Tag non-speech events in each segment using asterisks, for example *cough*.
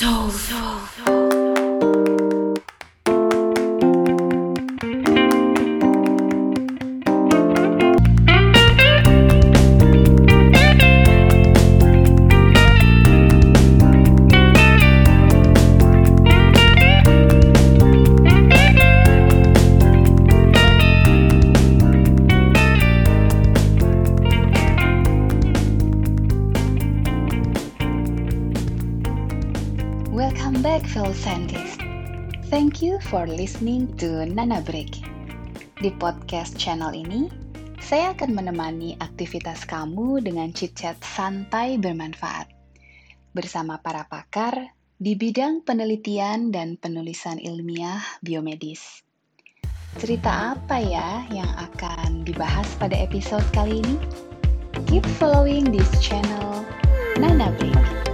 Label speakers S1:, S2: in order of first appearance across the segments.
S1: Soul. Soul.
S2: fellow listening to Nana Break. Di podcast channel ini, saya akan menemani aktivitas kamu dengan chit-chat santai bermanfaat bersama para pakar di bidang penelitian dan penulisan ilmiah biomedis. Cerita apa ya yang akan dibahas pada episode kali ini? Keep following this channel, Nana Break.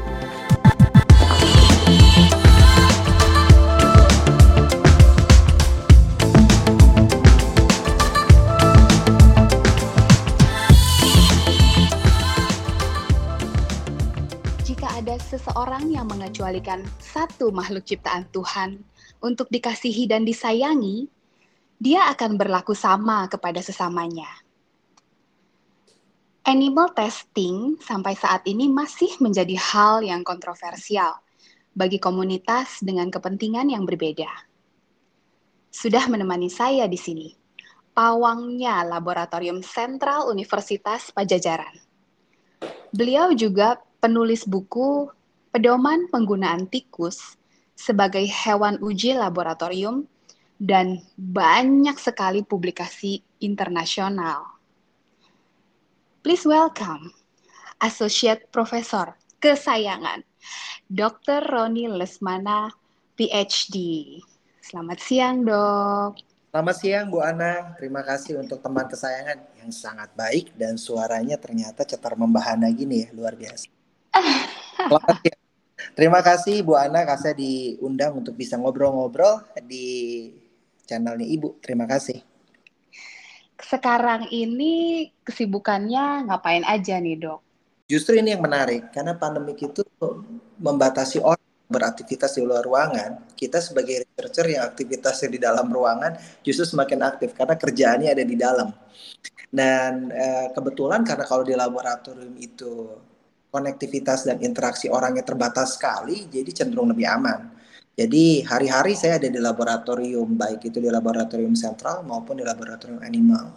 S2: Seseorang yang mengecualikan satu makhluk ciptaan Tuhan untuk dikasihi dan disayangi, dia akan berlaku sama kepada sesamanya. Animal testing sampai saat ini masih menjadi hal yang kontroversial bagi komunitas dengan kepentingan yang berbeda. Sudah menemani saya di sini, pawangnya Laboratorium Sentral Universitas Pajajaran. Beliau juga penulis buku pedoman penggunaan tikus sebagai hewan uji laboratorium dan banyak sekali publikasi internasional. Please welcome Associate Professor kesayangan Dr. Roni Lesmana, PhD. Selamat siang, Dok.
S3: Selamat siang, Bu Ana. Terima kasih untuk teman kesayangan yang sangat baik dan suaranya ternyata cetar membahana gini ya, luar biasa. *laughs* Selamat siang. Terima kasih Bu Ana, saya diundang untuk bisa ngobrol-ngobrol di channelnya Ibu. Terima kasih.
S2: Sekarang ini kesibukannya ngapain aja nih dok?
S3: Justru ini yang menarik, karena pandemi itu membatasi orang beraktivitas di luar ruangan. Kita sebagai researcher yang aktivitasnya di dalam ruangan justru semakin aktif karena kerjaannya ada di dalam. Dan eh, kebetulan karena kalau di laboratorium itu konektivitas dan interaksi orangnya terbatas sekali, jadi cenderung lebih aman. Jadi hari-hari saya ada di laboratorium, baik itu di laboratorium sentral maupun di laboratorium animal.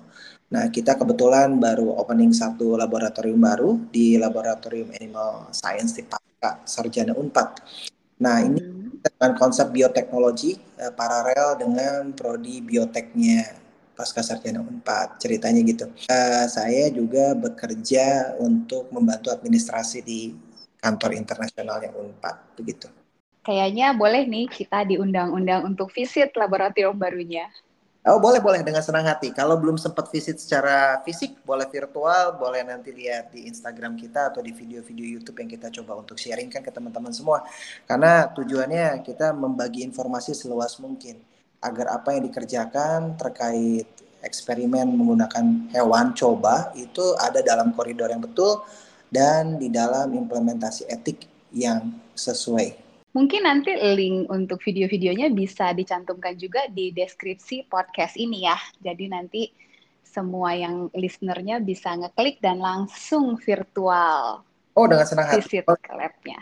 S3: Nah, kita kebetulan baru opening satu laboratorium baru di laboratorium Animal Science di Pasca Sarjana Unpad. Nah, ini hmm. dengan konsep bioteknologi eh, paralel dengan prodi bioteknya pasca sarjana Unpad ceritanya gitu. Uh, saya juga bekerja untuk membantu administrasi di kantor internasionalnya Unpad begitu.
S2: Kayaknya boleh nih kita diundang-undang untuk visit laboratorium barunya.
S3: Oh boleh boleh dengan senang hati. Kalau belum sempat visit secara fisik, boleh virtual, boleh nanti lihat di Instagram kita atau di video-video YouTube yang kita coba untuk sharingkan ke teman-teman semua. Karena tujuannya kita membagi informasi seluas mungkin agar apa yang dikerjakan terkait eksperimen menggunakan hewan coba itu ada dalam koridor yang betul dan di dalam implementasi etik yang sesuai.
S2: Mungkin nanti link untuk video-videonya bisa dicantumkan juga di deskripsi podcast ini ya. Jadi nanti semua yang listenernya bisa ngeklik dan langsung virtual.
S3: Oh, dengan senang hati.
S2: Visit ke labnya.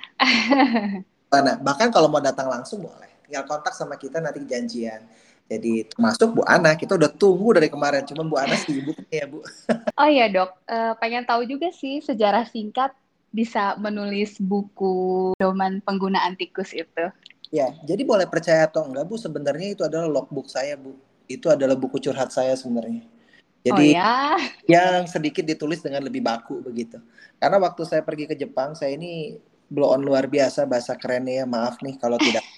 S2: *laughs*
S3: Bahkan kalau mau datang langsung boleh tinggal kontak sama kita nanti janjian. Jadi termasuk Bu Ana, kita udah tunggu dari kemarin, cuma Bu Ana sibuk ya Bu. *laughs*
S2: oh iya dok, uh, pengen tahu juga sih sejarah singkat bisa menulis buku doman penggunaan tikus itu.
S3: Ya, jadi boleh percaya atau enggak Bu, sebenarnya itu adalah logbook saya Bu. Itu adalah buku curhat saya sebenarnya. Jadi oh, ya? *laughs* yang sedikit ditulis dengan lebih baku begitu. Karena waktu saya pergi ke Jepang, saya ini blow on luar biasa bahasa kerennya ya, maaf nih kalau tidak *laughs*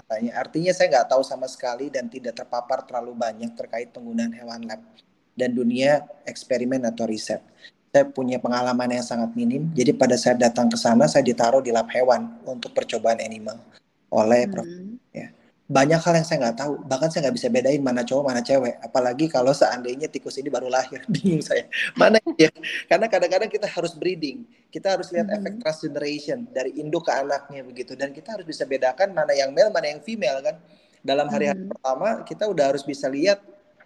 S3: katanya. Artinya saya nggak tahu sama sekali dan tidak terpapar terlalu banyak terkait penggunaan hewan lab dan dunia eksperimen atau riset. Saya punya pengalaman yang sangat minim. Jadi pada saat datang ke sana saya ditaruh di lab hewan untuk percobaan animal oleh hmm. prof. Ya. banyak hal yang saya nggak tahu. Bahkan saya nggak bisa bedain mana cowok mana cewek. Apalagi kalau seandainya tikus ini baru lahir. *laughs* Bingung saya. Mana ya? Karena kadang-kadang kita harus breeding. Kita harus lihat mm -hmm. efek transgeneration dari induk ke anaknya begitu. Dan kita harus bisa bedakan mana yang male mana yang female kan. Dalam hari-hari mm -hmm. pertama kita udah harus bisa lihat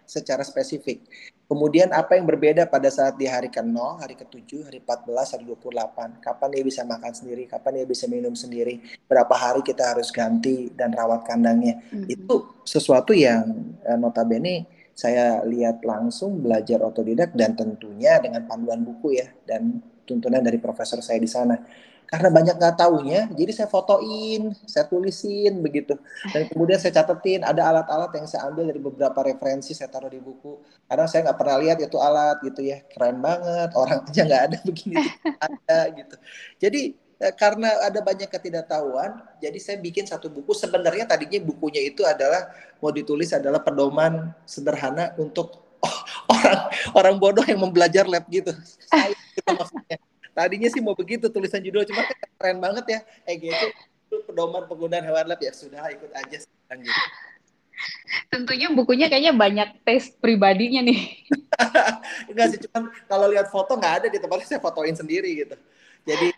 S3: secara spesifik Kemudian apa yang berbeda pada saat di hari ke-0, hari ke-7, hari 14, hari 28. Kapan dia bisa makan sendiri, kapan dia bisa minum sendiri, berapa hari kita harus ganti dan rawat kandangnya. Mm-hmm. Itu sesuatu yang eh, notabene saya lihat langsung belajar otodidak dan tentunya dengan panduan buku ya dan tuntunan dari profesor saya di sana karena banyak nggak taunya jadi saya fotoin saya tulisin begitu. Dan kemudian saya catetin ada alat-alat yang saya ambil dari beberapa referensi saya taruh di buku. Karena saya nggak pernah lihat itu alat gitu ya. Keren banget orang aja nggak ada *laughs* begini ada gitu. Jadi eh, karena ada banyak ketidaktahuan jadi saya bikin satu buku. Sebenarnya tadinya bukunya itu adalah mau ditulis adalah pedoman sederhana untuk *laughs* orang orang bodoh yang membelajar lab gitu. Saya gitu maksudnya Tadinya sih mau begitu tulisan judul, cuma kan keren banget ya. EGC itu pedoman penggunaan hewan lab ya sudah ikut aja sekarang gitu.
S2: Tentunya bukunya kayaknya banyak tes pribadinya nih. *laughs*
S3: Enggak sih, cuma kalau lihat foto nggak ada di tempatnya saya fotoin sendiri gitu. Jadi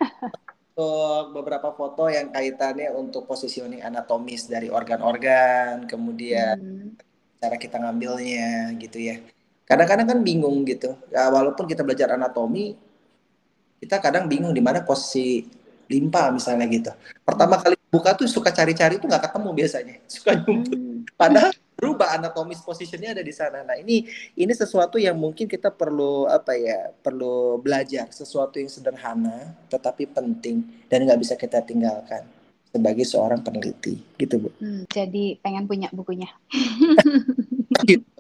S3: untuk beberapa foto yang kaitannya untuk positioning anatomis dari organ-organ, kemudian hmm. cara kita ngambilnya gitu ya. Kadang-kadang kan bingung gitu. Ya, walaupun kita belajar anatomi, kita kadang bingung di mana posisi limpa misalnya gitu. Pertama kali buka tuh suka cari-cari tuh nggak ketemu biasanya, *laughs* suka nyumput. Hmm. Padahal berubah anatomis posisinya ada di sana. Nah ini ini sesuatu yang mungkin kita perlu apa ya perlu belajar sesuatu yang sederhana tetapi penting dan nggak bisa kita tinggalkan sebagai seorang peneliti gitu bu.
S2: Hmm, jadi pengen punya bukunya. *laughs*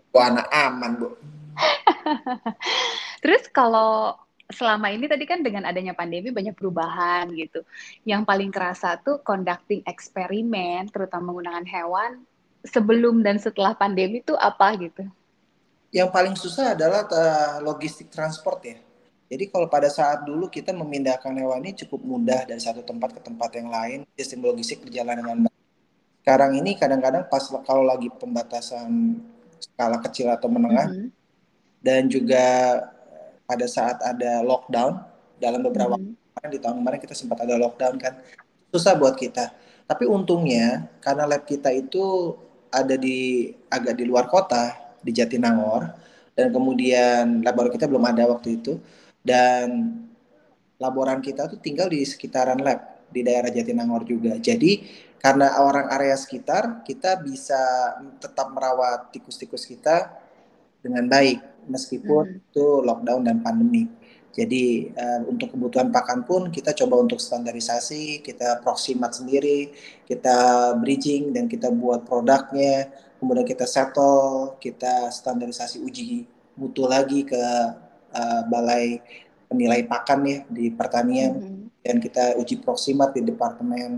S3: Bu anak aman bu. *laughs*
S2: Terus kalau selama ini tadi kan dengan adanya pandemi banyak perubahan gitu. Yang paling kerasa tuh conducting eksperimen, terutama menggunakan hewan, sebelum dan setelah pandemi tuh apa gitu?
S3: Yang paling susah adalah uh, logistik transport ya. Jadi kalau pada saat dulu kita memindahkan hewan ini cukup mudah dari satu tempat ke tempat yang lain, sistem logistik berjalan dengan baik. Sekarang ini kadang-kadang pas kalau lagi pembatasan skala kecil atau menengah, mm -hmm. dan juga pada saat ada lockdown dalam beberapa hmm. di tahun kemarin kita sempat ada lockdown kan. Susah buat kita. Tapi untungnya karena lab kita itu ada di agak di luar kota di Jatinangor dan kemudian laboratorium kita belum ada waktu itu dan laboran kita tuh tinggal di sekitaran lab di daerah Jatinangor juga. Jadi karena orang area sekitar kita bisa tetap merawat tikus-tikus kita dengan baik meskipun hmm. itu lockdown dan pandemi. Jadi uh, untuk kebutuhan pakan pun kita coba untuk standarisasi, kita proximat sendiri, kita bridging dan kita buat produknya, kemudian kita settle, kita standarisasi uji mutu lagi ke uh, balai penilai pakan ya di pertanian hmm. dan kita uji proximat di departemen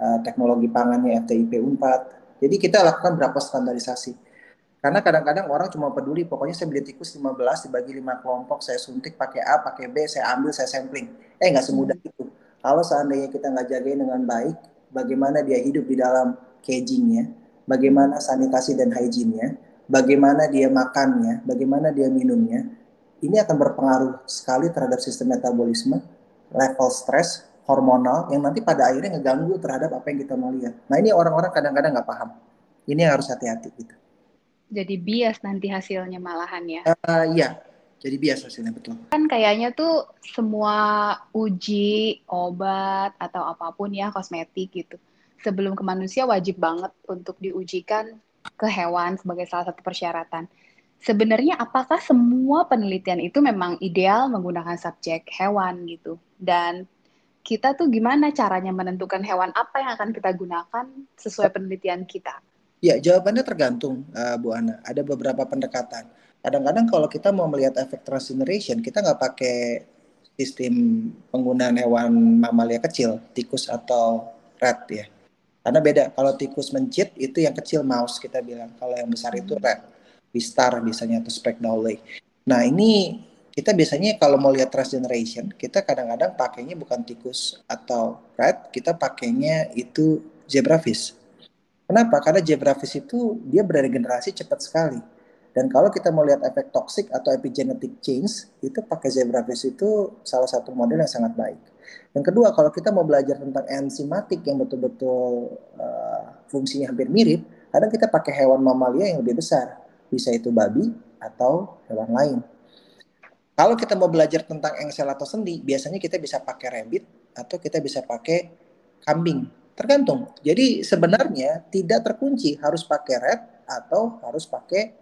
S3: uh, teknologi pangannya FTIP 4. Jadi kita lakukan berapa standarisasi karena kadang-kadang orang cuma peduli, pokoknya saya beli tikus 15 dibagi 5 kelompok, saya suntik pakai A, pakai B, saya ambil, saya sampling. Eh nggak semudah hmm. itu. Kalau seandainya kita nggak jagain dengan baik, bagaimana dia hidup di dalam cagingnya, bagaimana sanitasi dan hygiene-nya, bagaimana dia makannya, bagaimana dia minumnya, ini akan berpengaruh sekali terhadap sistem metabolisme, level stres, hormonal, yang nanti pada akhirnya ngeganggu terhadap apa yang kita mau lihat. Nah ini orang-orang kadang-kadang nggak paham. Ini yang harus hati-hati gitu
S2: jadi bias nanti hasilnya malahan ya.
S3: Uh, iya, jadi bias hasilnya betul.
S2: Kan kayaknya tuh semua uji obat atau apa pun ya kosmetik gitu. Sebelum ke manusia wajib banget untuk diujikan ke hewan sebagai salah satu persyaratan. Sebenarnya apakah semua penelitian itu memang ideal menggunakan subjek hewan gitu? Dan kita tuh gimana caranya menentukan hewan apa yang akan kita gunakan sesuai penelitian kita?
S3: Ya, jawabannya tergantung, uh, Bu Ana. Ada beberapa pendekatan. Kadang-kadang kalau kita mau melihat efek transgeneration, kita nggak pakai sistem penggunaan hewan mamalia kecil, tikus atau rat ya. Karena beda, kalau tikus mencit itu yang kecil mouse kita bilang, kalau yang besar itu rat, wistar biasanya atau speck dowley. Nah ini kita biasanya kalau mau lihat transgeneration, kita kadang-kadang pakainya bukan tikus atau rat, kita pakainya itu zebrafish Kenapa? Karena zebrafish itu dia beregenerasi cepat sekali. Dan kalau kita mau lihat efek toksik atau epigenetic change, itu pakai zebrafish itu salah satu model yang sangat baik. Yang kedua, kalau kita mau belajar tentang enzimatik yang betul-betul uh, fungsinya hampir mirip, kadang kita pakai hewan mamalia yang lebih besar. Bisa itu babi atau hewan lain. Kalau kita mau belajar tentang engsel atau sendi, biasanya kita bisa pakai rabbit atau kita bisa pakai kambing Tergantung. Jadi sebenarnya tidak terkunci harus pakai red atau harus pakai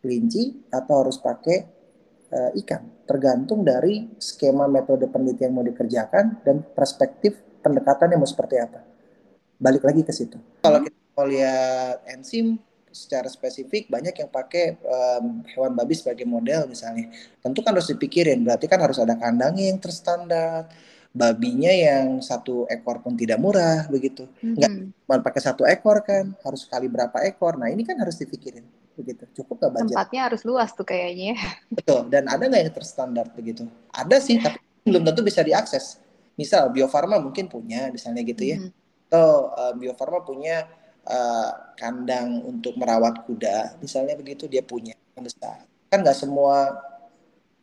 S3: kelinci atau harus pakai uh, ikan. Tergantung dari skema metode penelitian mau dikerjakan dan perspektif pendekatan yang mau seperti apa. Balik lagi ke situ. Kalau kita mau lihat enzim secara spesifik banyak yang pakai um, hewan babi sebagai model misalnya. Tentu kan harus dipikirin, berarti kan harus ada kandangnya yang terstandar, babinya yang satu ekor pun tidak murah begitu. Nggak mm-hmm. cuma pakai satu ekor kan harus kali berapa ekor. Nah ini kan harus dipikirin begitu. Cukup gak budget?
S2: Tempatnya harus luas tuh kayaknya
S3: betul. Dan ada nggak yang terstandar begitu? Ada sih tapi belum tentu bisa diakses. Misal Bio Farma mungkin punya misalnya gitu ya. Mm-hmm. atau uh, Bio Farma punya uh, kandang untuk merawat kuda misalnya begitu dia punya. Yang besar kan nggak semua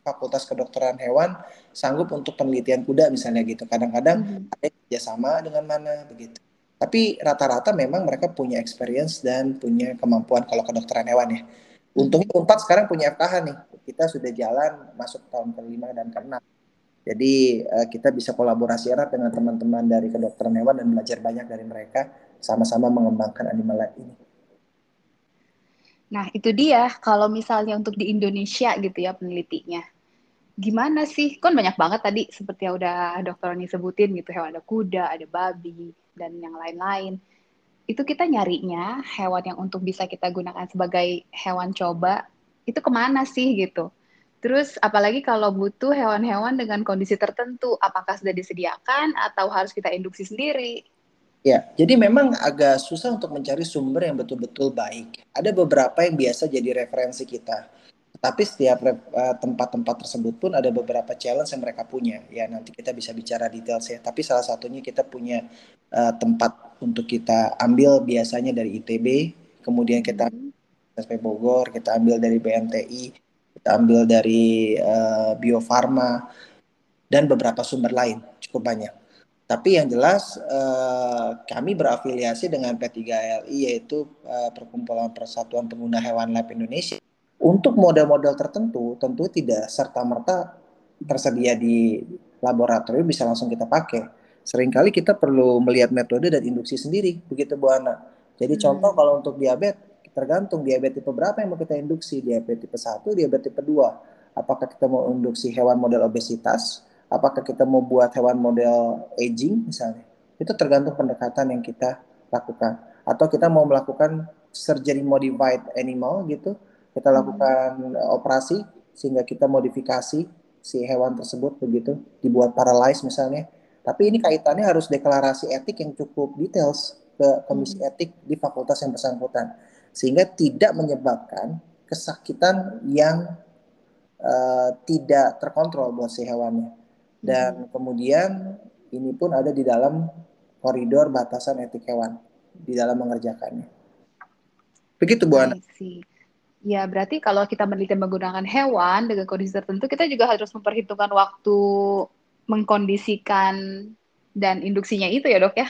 S3: fakultas kedokteran hewan sanggup untuk penelitian kuda misalnya gitu. Kadang-kadang hmm. ada kerjasama dengan mana begitu. Tapi rata-rata memang mereka punya experience dan punya kemampuan kalau kedokteran hewan ya. Untungnya Unpad sekarang punya FKH nih. Kita sudah jalan masuk tahun kelima dan keenam. Jadi uh, kita bisa kolaborasi erat dengan teman-teman dari kedokteran hewan dan belajar banyak dari mereka sama-sama mengembangkan animal lab ini.
S2: Nah, itu dia kalau misalnya untuk di Indonesia gitu ya penelitinya gimana sih? Kan banyak banget tadi seperti yang udah dokter ini sebutin gitu, hewan ada kuda, ada babi, dan yang lain-lain. Itu kita nyarinya hewan yang untuk bisa kita gunakan sebagai hewan coba, itu ke mana sih gitu? Terus apalagi kalau butuh hewan-hewan dengan kondisi tertentu, apakah sudah disediakan atau harus kita induksi sendiri?
S3: Ya, jadi memang agak susah untuk mencari sumber yang betul-betul baik. Ada beberapa yang biasa jadi referensi kita tapi setiap uh, tempat-tempat tersebut pun ada beberapa challenge yang mereka punya. Ya nanti kita bisa bicara detail sih. Tapi salah satunya kita punya uh, tempat untuk kita ambil biasanya dari ITB, kemudian kita SP Bogor, kita ambil dari BNTI, kita ambil dari uh, Bio Farma dan beberapa sumber lain cukup banyak. Tapi yang jelas kami berafiliasi dengan P3LI yaitu Perkumpulan Persatuan Pengguna Hewan Lab Indonesia untuk model-model tertentu tentu tidak serta-merta tersedia di laboratorium bisa langsung kita pakai. Seringkali kita perlu melihat metode dan induksi sendiri, begitu Bu Ana. Jadi hmm. contoh kalau untuk diabetes, tergantung diabetes tipe berapa yang mau kita induksi, diabetes tipe 1, diabetes tipe 2. Apakah kita mau induksi hewan model obesitas, apakah kita mau buat hewan model aging misalnya. Itu tergantung pendekatan yang kita lakukan. Atau kita mau melakukan surgery modified animal gitu, kita lakukan hmm. operasi sehingga kita modifikasi si hewan tersebut begitu dibuat paralyze misalnya tapi ini kaitannya harus deklarasi etik yang cukup details ke komisi hmm. etik di fakultas yang bersangkutan sehingga tidak menyebabkan kesakitan yang uh, tidak terkontrol buat si hewannya dan hmm. kemudian ini pun ada di dalam koridor batasan etik hewan di dalam mengerjakannya begitu Bu Ana.
S2: Ya, berarti kalau kita meneliti menggunakan hewan dengan kondisi tertentu, kita juga harus memperhitungkan waktu mengkondisikan dan induksinya itu ya dok ya?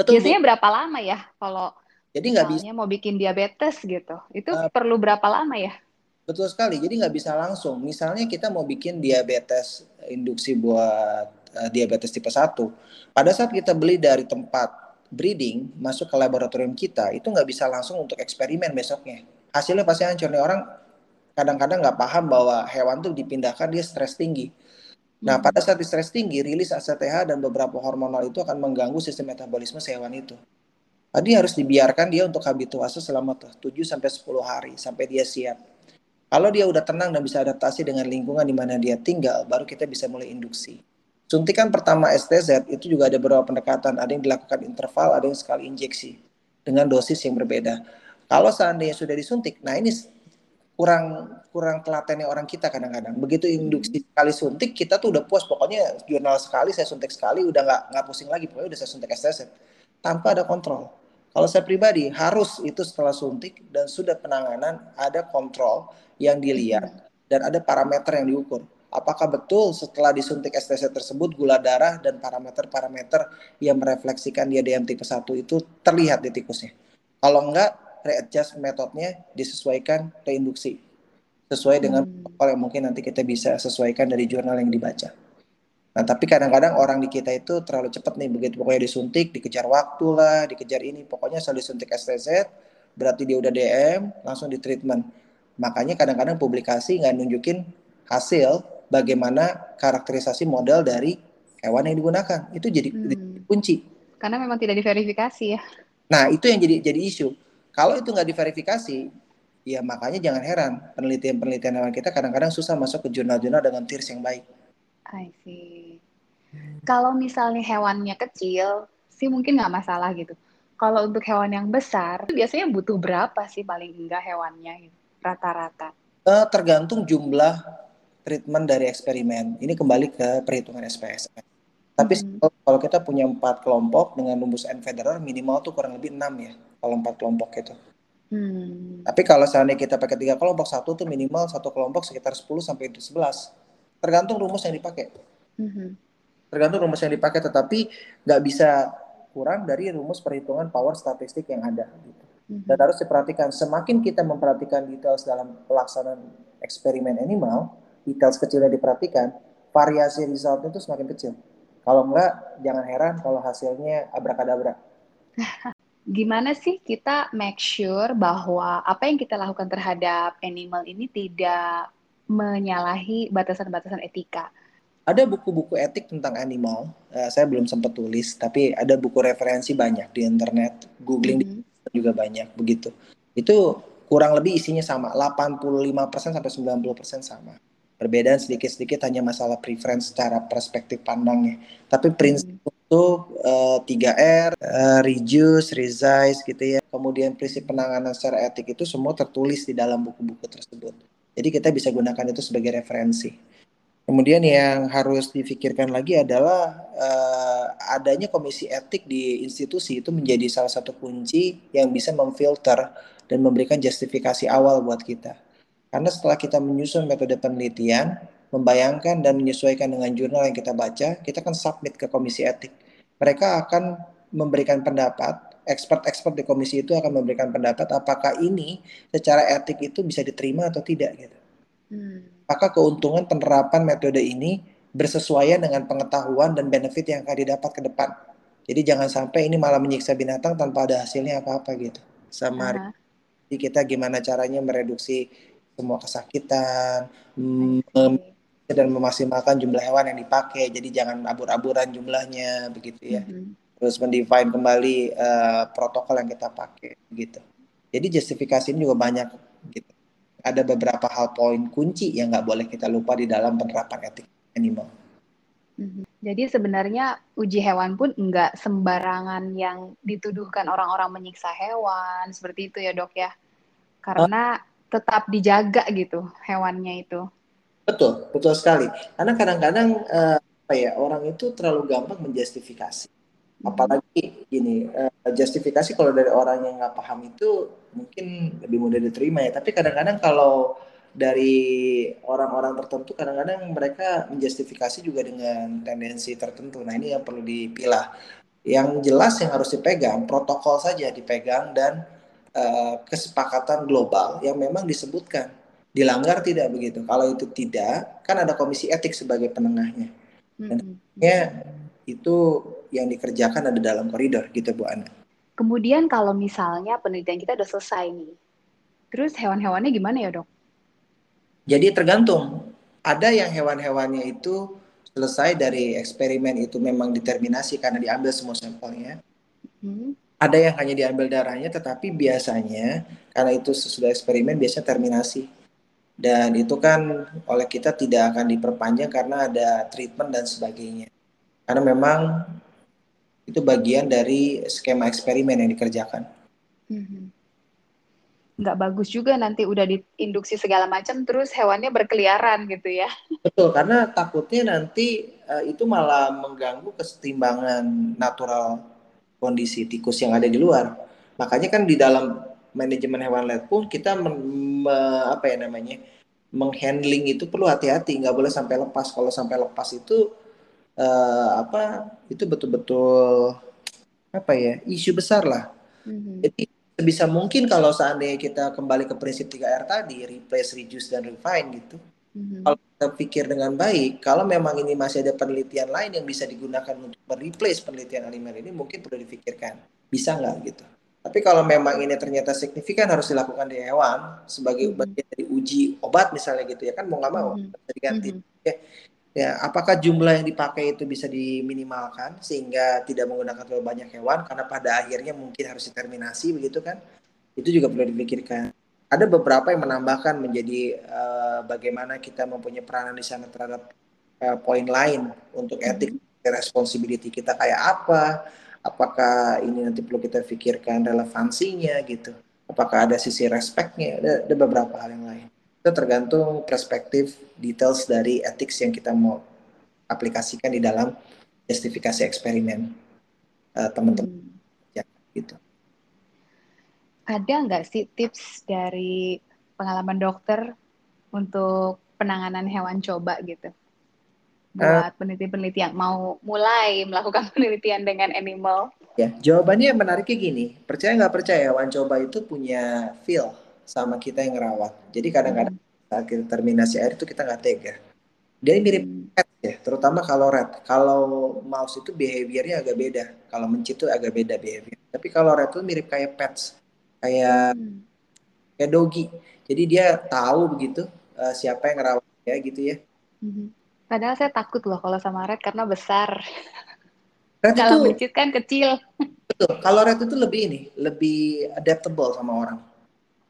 S2: Betul. Biasanya Bu. berapa lama ya kalau jadi nggak bisa mau bikin diabetes gitu? Itu uh, perlu berapa lama ya?
S3: Betul sekali. Jadi nggak bisa langsung. Misalnya kita mau bikin diabetes induksi buat uh, diabetes tipe 1. Pada saat kita beli dari tempat breeding masuk ke laboratorium kita, itu nggak bisa langsung untuk eksperimen besoknya hasilnya pasti hancur nih orang kadang-kadang nggak paham bahwa hewan tuh dipindahkan dia stres tinggi. Nah, pada saat stres tinggi, rilis ACTH dan beberapa hormonal itu akan mengganggu sistem metabolisme si hewan itu. Tadi harus dibiarkan dia untuk habituasi selama 7 sampai 10 hari sampai dia siap. Kalau dia udah tenang dan bisa adaptasi dengan lingkungan di mana dia tinggal, baru kita bisa mulai induksi. Suntikan pertama STZ itu juga ada beberapa pendekatan, ada yang dilakukan interval, ada yang sekali injeksi dengan dosis yang berbeda. Kalau seandainya sudah disuntik, nah ini kurang kurang telatennya orang kita kadang-kadang. Begitu induksi hmm. sekali suntik, kita tuh udah puas. Pokoknya jurnal sekali, saya suntik sekali, udah nggak nggak pusing lagi. Pokoknya udah saya suntik STS tanpa ada kontrol. Kalau saya pribadi harus itu setelah suntik dan sudah penanganan ada kontrol yang dilihat dan ada parameter yang diukur. Apakah betul setelah disuntik STC tersebut gula darah dan parameter-parameter yang merefleksikan dia DM tipe 1 itu terlihat di tikusnya. Kalau enggak, readjust metodenya disesuaikan reinduksi sesuai dengan hmm. protokol yang mungkin nanti kita bisa sesuaikan dari jurnal yang dibaca. Nah, tapi kadang-kadang orang di kita itu terlalu cepat nih, begitu pokoknya disuntik, dikejar waktu lah, dikejar ini, pokoknya asal disuntik STZ, berarti dia udah DM, langsung di treatment. Makanya kadang-kadang publikasi nggak nunjukin hasil bagaimana karakterisasi model dari hewan yang digunakan. Itu jadi hmm. kunci.
S2: Karena memang tidak diverifikasi ya.
S3: Nah, itu yang jadi jadi isu. Kalau itu nggak diverifikasi, ya makanya jangan heran penelitian-penelitian hewan kita kadang-kadang susah masuk ke jurnal-jurnal dengan tiers yang baik.
S2: I see. Kalau misalnya hewannya kecil, sih mungkin nggak masalah gitu. Kalau untuk hewan yang besar, biasanya butuh berapa sih paling enggak hewannya gitu, rata-rata?
S3: Uh, tergantung jumlah treatment dari eksperimen. Ini kembali ke perhitungan SPS. Tapi hmm. kalau kita punya empat kelompok dengan rumus N Federer minimal tuh kurang lebih enam ya kalau empat kelompok itu. Hmm. Tapi kalau seandainya kita pakai tiga kelompok, satu tuh minimal satu kelompok sekitar 10 sampai 11 tergantung rumus yang dipakai mm-hmm. tergantung rumus yang dipakai tetapi nggak bisa kurang dari rumus perhitungan power statistik yang ada gitu. mm-hmm. dan harus diperhatikan semakin kita memperhatikan details dalam pelaksanaan eksperimen animal details kecilnya diperhatikan variasi result itu semakin kecil kalau enggak jangan heran kalau hasilnya abrakadabra *laughs*
S2: gimana sih kita make sure bahwa apa yang kita lakukan terhadap animal ini tidak menyalahi batasan-batasan etika.
S3: Ada buku-buku etik tentang animal, uh, saya belum sempat tulis, tapi ada buku referensi banyak di internet, googling mm -hmm. juga banyak begitu. Itu kurang lebih isinya sama, 85% sampai 90% sama. Perbedaan sedikit-sedikit hanya masalah preference secara perspektif pandangnya. Tapi prinsip mm -hmm. Untuk uh, 3R, uh, reduce, resize gitu ya. Kemudian prinsip penanganan secara etik itu semua tertulis di dalam buku-buku tersebut. Jadi kita bisa gunakan itu sebagai referensi. Kemudian yang harus difikirkan lagi adalah uh, adanya komisi etik di institusi itu menjadi salah satu kunci yang bisa memfilter dan memberikan justifikasi awal buat kita. Karena setelah kita menyusun metode penelitian, membayangkan dan menyesuaikan dengan jurnal yang kita baca, kita akan submit ke komisi etik. Mereka akan memberikan pendapat, expert-expert di komisi itu akan memberikan pendapat apakah ini secara etik itu bisa diterima atau tidak gitu. Hmm. Apakah keuntungan penerapan metode ini bersesuaian dengan pengetahuan dan benefit yang akan didapat ke depan. Jadi jangan sampai ini malah menyiksa binatang tanpa ada hasilnya apa-apa gitu. Sama uh -huh. Jadi kita gimana caranya mereduksi semua kesakitan, dan memaksimalkan jumlah hewan yang dipakai. Jadi jangan abur-aburan jumlahnya begitu ya. Uh hmm. -huh terus mendefine kembali uh, protokol yang kita pakai gitu. Jadi justifikasi ini juga banyak gitu. Ada beberapa hal poin kunci yang nggak boleh kita lupa di dalam penerapan etik animal.
S2: Mhm. Jadi sebenarnya uji hewan pun nggak sembarangan yang dituduhkan orang-orang menyiksa hewan seperti itu ya dok ya, karena oh. tetap dijaga gitu hewannya itu.
S3: Betul, betul sekali. Karena kadang-kadang uh, apa ya orang itu terlalu gampang menjustifikasi. Apalagi gini uh, justifikasi kalau dari orang yang nggak paham itu mungkin lebih mudah diterima ya. Tapi kadang-kadang kalau dari orang-orang tertentu kadang-kadang mereka menjustifikasi juga dengan tendensi tertentu. Nah ini yang perlu dipilah. Yang jelas yang harus dipegang protokol saja dipegang dan uh, kesepakatan global yang memang disebutkan dilanggar tidak begitu kalau itu tidak kan ada komisi etik sebagai penengahnya dan itu yang dikerjakan ada dalam koridor gitu Bu Ana.
S2: Kemudian kalau misalnya penelitian kita udah selesai nih, terus hewan-hewannya gimana ya dok?
S3: Jadi tergantung. Ada yang hewan-hewannya itu selesai dari eksperimen itu memang determinasi karena diambil semua sampelnya. Hmm. Ada yang hanya diambil darahnya, tetapi biasanya karena itu sesudah eksperimen biasanya terminasi. Dan itu kan oleh kita tidak akan diperpanjang karena ada treatment dan sebagainya karena memang itu bagian dari skema eksperimen yang dikerjakan.
S2: Hmm. Nggak bagus juga nanti udah diinduksi segala macam terus hewannya berkeliaran gitu ya.
S3: Betul, karena takutnya nanti uh, itu malah mengganggu kesetimbangan natural kondisi tikus yang ada di luar. Makanya kan di dalam manajemen hewan lab pun kita men, me, apa ya namanya menghandling itu perlu hati-hati, nggak boleh sampai lepas. Kalau sampai lepas itu uh, apa itu betul-betul apa ya isu besar lah. Mm-hmm. Jadi sebisa mungkin kalau seandainya kita kembali ke prinsip 3R tadi, replace, reduce, dan refine gitu. Mm-hmm. Kalau kita pikir dengan baik, kalau memang ini masih ada penelitian lain yang bisa digunakan untuk mereplace penelitian animal ini, mungkin perlu difikirkan. Bisa nggak gitu? Tapi kalau memang ini ternyata signifikan harus dilakukan di hewan sebagai mm-hmm. bagian dari uji obat misalnya gitu ya kan mau nggak mau mm-hmm. diganti. Mm-hmm. Ya, ya apakah jumlah yang dipakai itu bisa diminimalkan sehingga tidak menggunakan terlalu banyak hewan karena pada akhirnya mungkin harus diterminasi begitu kan? Itu juga perlu dipikirkan. Ada beberapa yang menambahkan menjadi uh, bagaimana kita mempunyai peranan di sana terhadap uh, poin lain untuk etik mm-hmm. responsibility kita kayak apa apakah ini nanti perlu kita pikirkan relevansinya gitu? Apakah ada sisi respectnya? Ada, ada beberapa hal yang lain. Itu tergantung perspektif details dari etik yang kita mau aplikasikan di dalam justifikasi eksperimen uh, teman-teman. Hmm. ya gitu.
S2: Ada nggak sih tips dari pengalaman dokter untuk penanganan hewan coba gitu buat peneliti-peneliti yang mau mulai melakukan *laughs* penelitian dengan animal?
S3: Ya, jawabannya menariknya gini, percaya nggak percaya hewan coba itu punya feel sama kita yang ngerawat. Jadi kadang-kadang hmm. saat kita terminasi air itu kita nggak tega. Dia mirip hmm. pet ya, terutama kalau red. Kalau mouse itu behaviornya agak beda. Kalau mencit itu agak beda behavior. Tapi kalau red itu mirip kayak pets, kayak hmm. kayak doggy. Jadi dia tahu begitu uh, siapa yang ngerawat ya gitu ya. Hmm
S2: Padahal saya takut loh kalau sama red karena besar. Red kalau kan kecil.
S3: Betul. Kalau red itu lebih ini, lebih adaptable sama orang.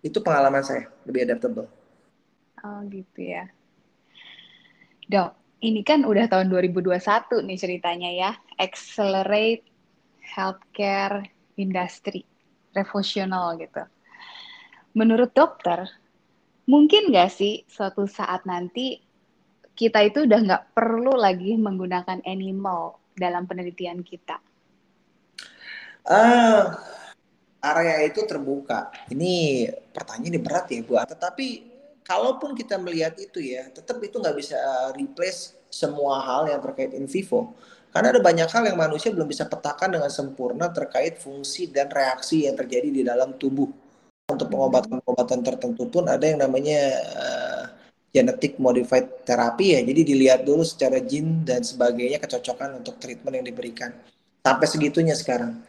S3: Itu pengalaman saya, lebih adaptable.
S2: Oh gitu ya. Dok, ini kan udah tahun 2021 nih ceritanya ya. Accelerate healthcare industry. Revolusional gitu. Menurut dokter, mungkin nggak sih suatu saat nanti kita itu udah nggak perlu lagi menggunakan animal dalam penelitian kita?
S3: Uh, area itu terbuka. Ini pertanyaan ini berat ya Bu. Tetapi kalaupun kita melihat itu ya, tetap itu nggak bisa replace semua hal yang terkait in vivo. Karena ada banyak hal yang manusia belum bisa petakan dengan sempurna terkait fungsi dan reaksi yang terjadi di dalam tubuh. Untuk pengobatan-pengobatan tertentu pun ada yang namanya uh, genetic modified terapi ya. Jadi dilihat dulu secara gene dan sebagainya kecocokan untuk treatment yang diberikan. Sampai segitunya sekarang.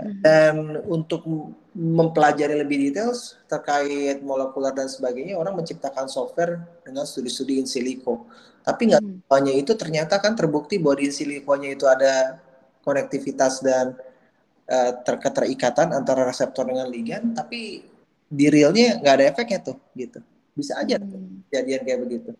S3: Hmm. Dan untuk mempelajari lebih detail terkait molekuler dan sebagainya, orang menciptakan software dengan studi-studi in silico. Tapi nggak hmm. semuanya itu ternyata kan terbukti bahwa di in siliconya itu ada konektivitas dan uh, ter keterikatan antara reseptor dengan ligand, tapi di realnya nggak ada efeknya tuh gitu. Bisa aja hmm. Kejadian kayak begitu.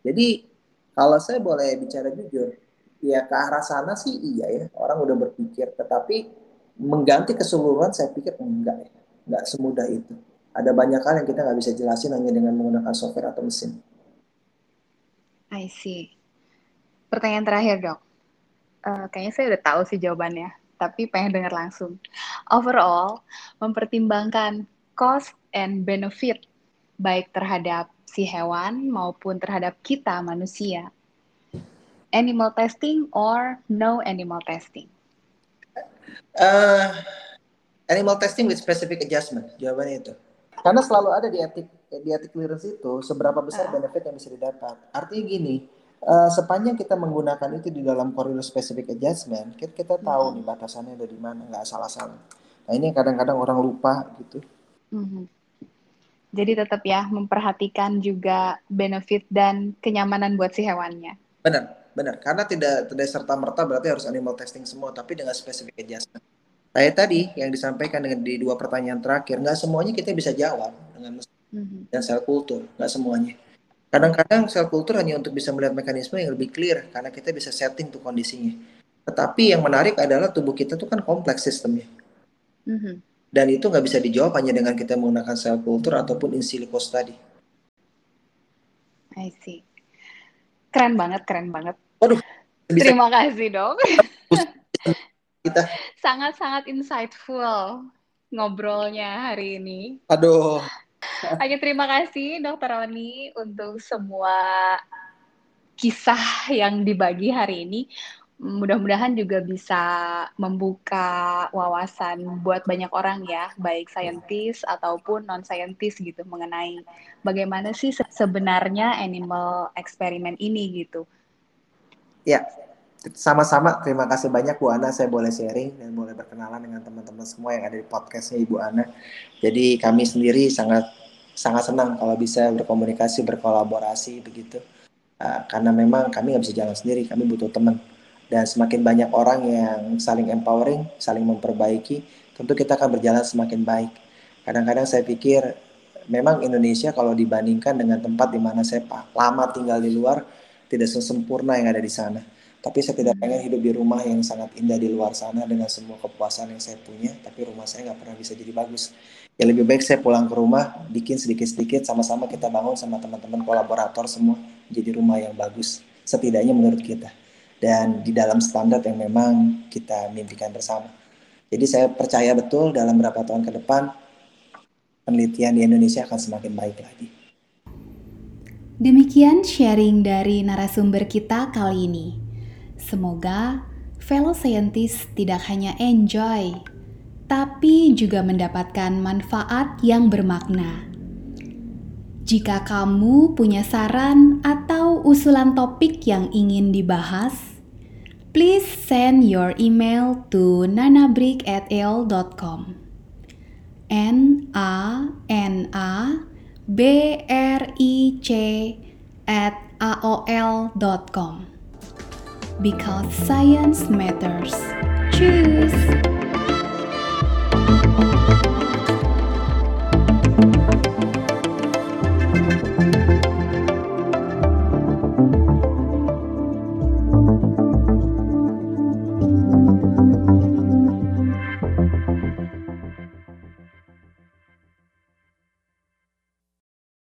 S3: Jadi kalau saya boleh bicara jujur, ya ke arah sana sih iya ya, orang udah berpikir. Tetapi mengganti keseluruhan saya pikir enggak ya, enggak semudah itu. Ada banyak hal yang kita nggak bisa jelasin hanya dengan menggunakan software atau mesin.
S2: I see. Pertanyaan terakhir dok, uh, kayaknya saya udah tahu sih jawabannya, tapi pengen dengar langsung. Overall, mempertimbangkan cost and benefit baik terhadap si hewan maupun terhadap kita manusia. Animal testing or no animal testing?
S3: Uh, animal testing with specific adjustment. Jawabannya itu. Karena selalu ada di etik di etik clearance itu seberapa besar uh. benefit yang bisa didapat. Artinya gini, uh, sepanjang kita menggunakan itu di dalam koridor specific adjustment, kita, kita tahu hmm. nih batasannya ada di mana, nggak salah-salah. Nah ini kadang-kadang orang lupa gitu. Hmm.
S2: Jadi tetap ya memperhatikan juga benefit dan kenyamanan buat si hewannya.
S3: Benar, benar. Karena tidak tidak serta merta berarti harus animal testing semua, tapi dengan spesifik adjustment. Kayak tadi yang disampaikan dengan di dua pertanyaan terakhir, nggak semuanya kita bisa jawab dengan mm-hmm. dan sel kultur, nggak semuanya. Kadang-kadang sel kultur hanya untuk bisa melihat mekanisme yang lebih clear karena kita bisa setting tuh kondisinya. Tetapi yang menarik adalah tubuh kita tuh kan kompleks sistemnya. Mm-hmm dan itu nggak bisa dijawab hanya dengan kita menggunakan sel kultur ataupun in silico study.
S2: I see. Keren banget, keren banget. Waduh, bisa... terima kasih dok. *laughs* Kita sangat-sangat insightful. ngobrolnya hari ini.
S3: Aduh.
S2: Oke, terima kasih Dokter Roni untuk semua kisah yang dibagi hari ini. Mudah-mudahan juga bisa membuka wawasan buat banyak orang ya, baik saintis ataupun non-saintis gitu mengenai bagaimana sih sebenarnya animal eksperimen ini gitu.
S3: Ya, sama-sama. Terima kasih banyak Bu Ana. Saya boleh sharing dan boleh berkenalan dengan teman-teman semua yang ada di podcastnya Ibu Ana. Jadi kami sendiri sangat sangat senang kalau bisa berkomunikasi berkolaborasi begitu. Uh, karena memang kami nggak bisa jalan sendiri. Kami butuh teman dan semakin banyak orang yang saling empowering saling memperbaiki tentu kita akan berjalan semakin baik. Kadang-kadang saya pikir memang Indonesia kalau dibandingkan dengan tempat di mana saya lama tinggal di luar tidak sesempurna yang ada di sana tapi saya tidak pengen hidup di rumah yang sangat indah di luar sana dengan semua kepuasan yang saya punya, tapi rumah saya nggak pernah bisa jadi bagus. Ya lebih baik saya pulang ke rumah, bikin sedikit-sedikit, sama-sama kita bangun sama teman-teman kolaborator semua, jadi rumah yang bagus, setidaknya menurut kita. Dan di dalam standar yang memang kita mimpikan bersama. Jadi saya percaya betul dalam beberapa tahun ke depan, penelitian di Indonesia akan semakin baik lagi.
S2: Demikian sharing dari narasumber kita kali ini. Semoga fellow scientist tidak hanya enjoy, tapi juga mendapatkan manfaat yang bermakna. Jika kamu punya saran atau usulan topik yang ingin dibahas, please send your email to nanabrick@al.com. N A N A B R I C at aol.com because science matters. Choose!